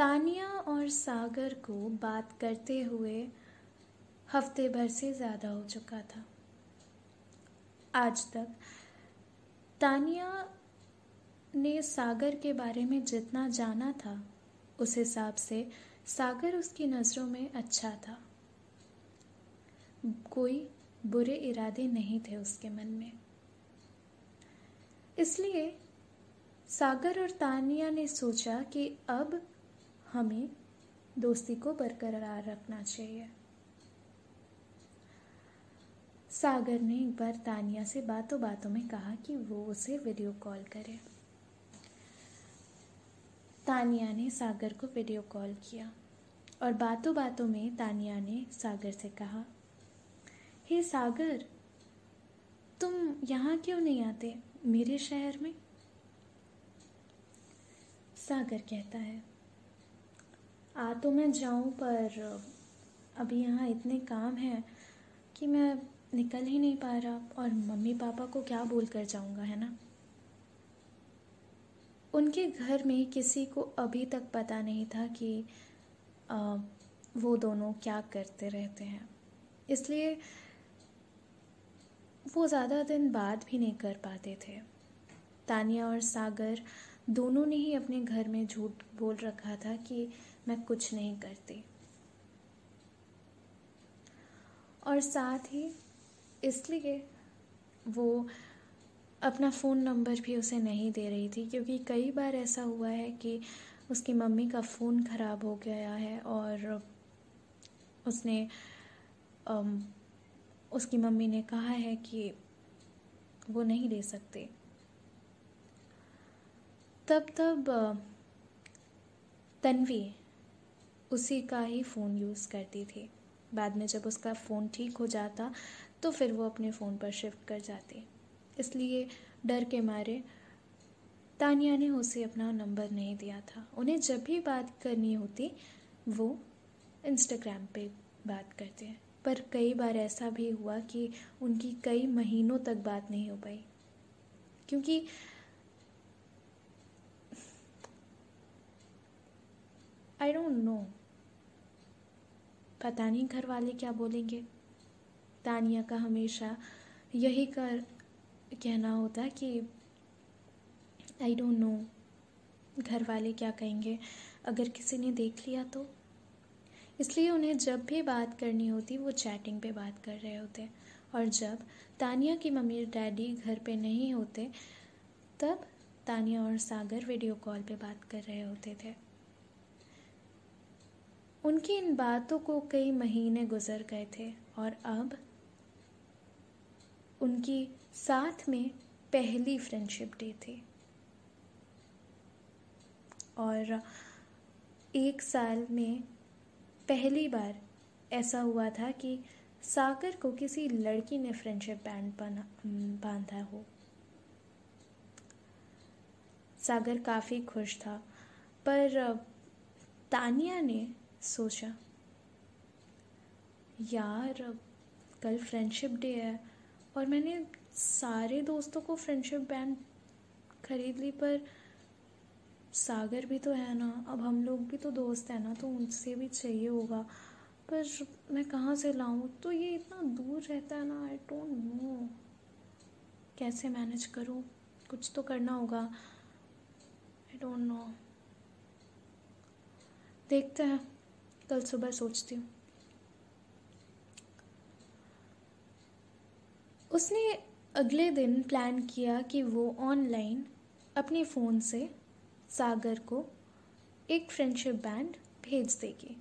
तानिया और सागर को बात करते हुए हफ़्ते भर से ज़्यादा हो चुका था। आज तक तानिया ने सागर के बारे में जितना जाना था, उस हिसाब से सागर उसकी नज़रों में अच्छा था। कोई बुरे इरादे नहीं थे उसके मन में। इसलिए सागर और तानिया ने सोचा कि अब हमें दोस्ती को बरकरार रखना चाहिए। सागर ने एक बार तानिया से बातों बातों में कहा कि वो उसे वीडियो कॉल करे। तानिया ने सागर को वीडियो कॉल किया और बातों बातों में तानिया ने सागर से कहा हे hey, सागर तुम यहाँ क्यों नहीं आते मेरे शहर में? सागर कहता है आ तो मैं जाऊँ पर अभी यहाँ इतने काम हैं कि मैं निकल ही नहीं पा रहा और मम्मी पापा को क्या बोल कर जाऊँगा है ना? उनके घर में किसी को अभी तक पता नहीं था कि आ, वो दोनों क्या करते रहते हैं। इसलिए वो ज़्यादा दिन बात भी नहीं कर पाते थे। तानिया और सागर दोनों ने ही अपने घर में झूठ बोल रखा था कि मैं कुछ नहीं करती। और साथ ही इसलिए वो अपना फ़ोन नंबर भी उसे नहीं दे रही थी क्योंकि कई बार ऐसा हुआ है कि उसकी मम्मी का फ़ोन ख़राब हो गया है और उसने अम, उसकी मम्मी ने कहा है कि वो नहीं दे सकते। तब तब तन्वी उसी का ही फ़ोन यूज़ करती थी। बाद में जब उसका फ़ोन ठीक हो जाता तो फिर वो अपने फ़ोन पर शिफ्ट कर जाती। इसलिए डर के मारे तानिया ने उसे अपना नंबर नहीं दिया था। उन्हें जब भी बात करनी होती, वो इंस्टाग्राम पे बात करते। हैं पर कई बार ऐसा भी हुआ कि उनकी कई महीनों तक बात नहीं हो पाई। क्योंकि आई डोंट नो पता नहीं घर वाले क्या बोलेंगे। तानिया का हमेशा यही कर कहना होता कि आई डोंट नो घर वाले क्या कहेंगे? अगर किसी ने देख लिया तो? इसलिए उन्हें जब भी बात करनी होती, वो चैटिंग पे बात कर रहे होते। और जब तानिया की मम्मी डैडी घर पे नहीं होते, तब तानिया और सागर वीडियो कॉल पे बात कर रहे होते थे। उनकी इन बातों को कई महीने गुजर गए थे और अब उनकी साथ में पहली फ्रेंडशिप डे थी। और एक साल में पहली बार ऐसा हुआ था कि सागर को किसी लड़की ने फ्रेंडशिप बैंड बांधा हो। सागर काफ़ी खुश था, पर तानिया ने सोचा, यार, अब कल फ्रेंडशिप डे है और मैंने सारे दोस्तों को फ्रेंडशिप बैंड खरीद ली, पर सागर भी तो है ना, अब हम लोग भी तो दोस्त हैं ना तो उनसे भी चाहिए होगा, पर मैं कहाँ से लाऊं? तो ये इतना दूर रहता है ना आई डोंट नो कैसे मैनेज करूँ, कुछ तो करना होगा आई डोंट नो देखते हैं। कल सुबह सोचती हूँ। उसने अगले दिन प्लान किया कि वो ऑनलाइन अपने फ़ोन से सागर को एक फ्रेंडशिप बैंड भेज देगी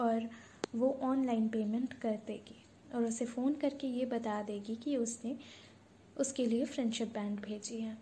और वो ऑनलाइन पेमेंट कर देगी और उसे फ़ोन करके ये बता देगी कि उसने उसके लिए फ्रेंडशिप बैंड भेजी है।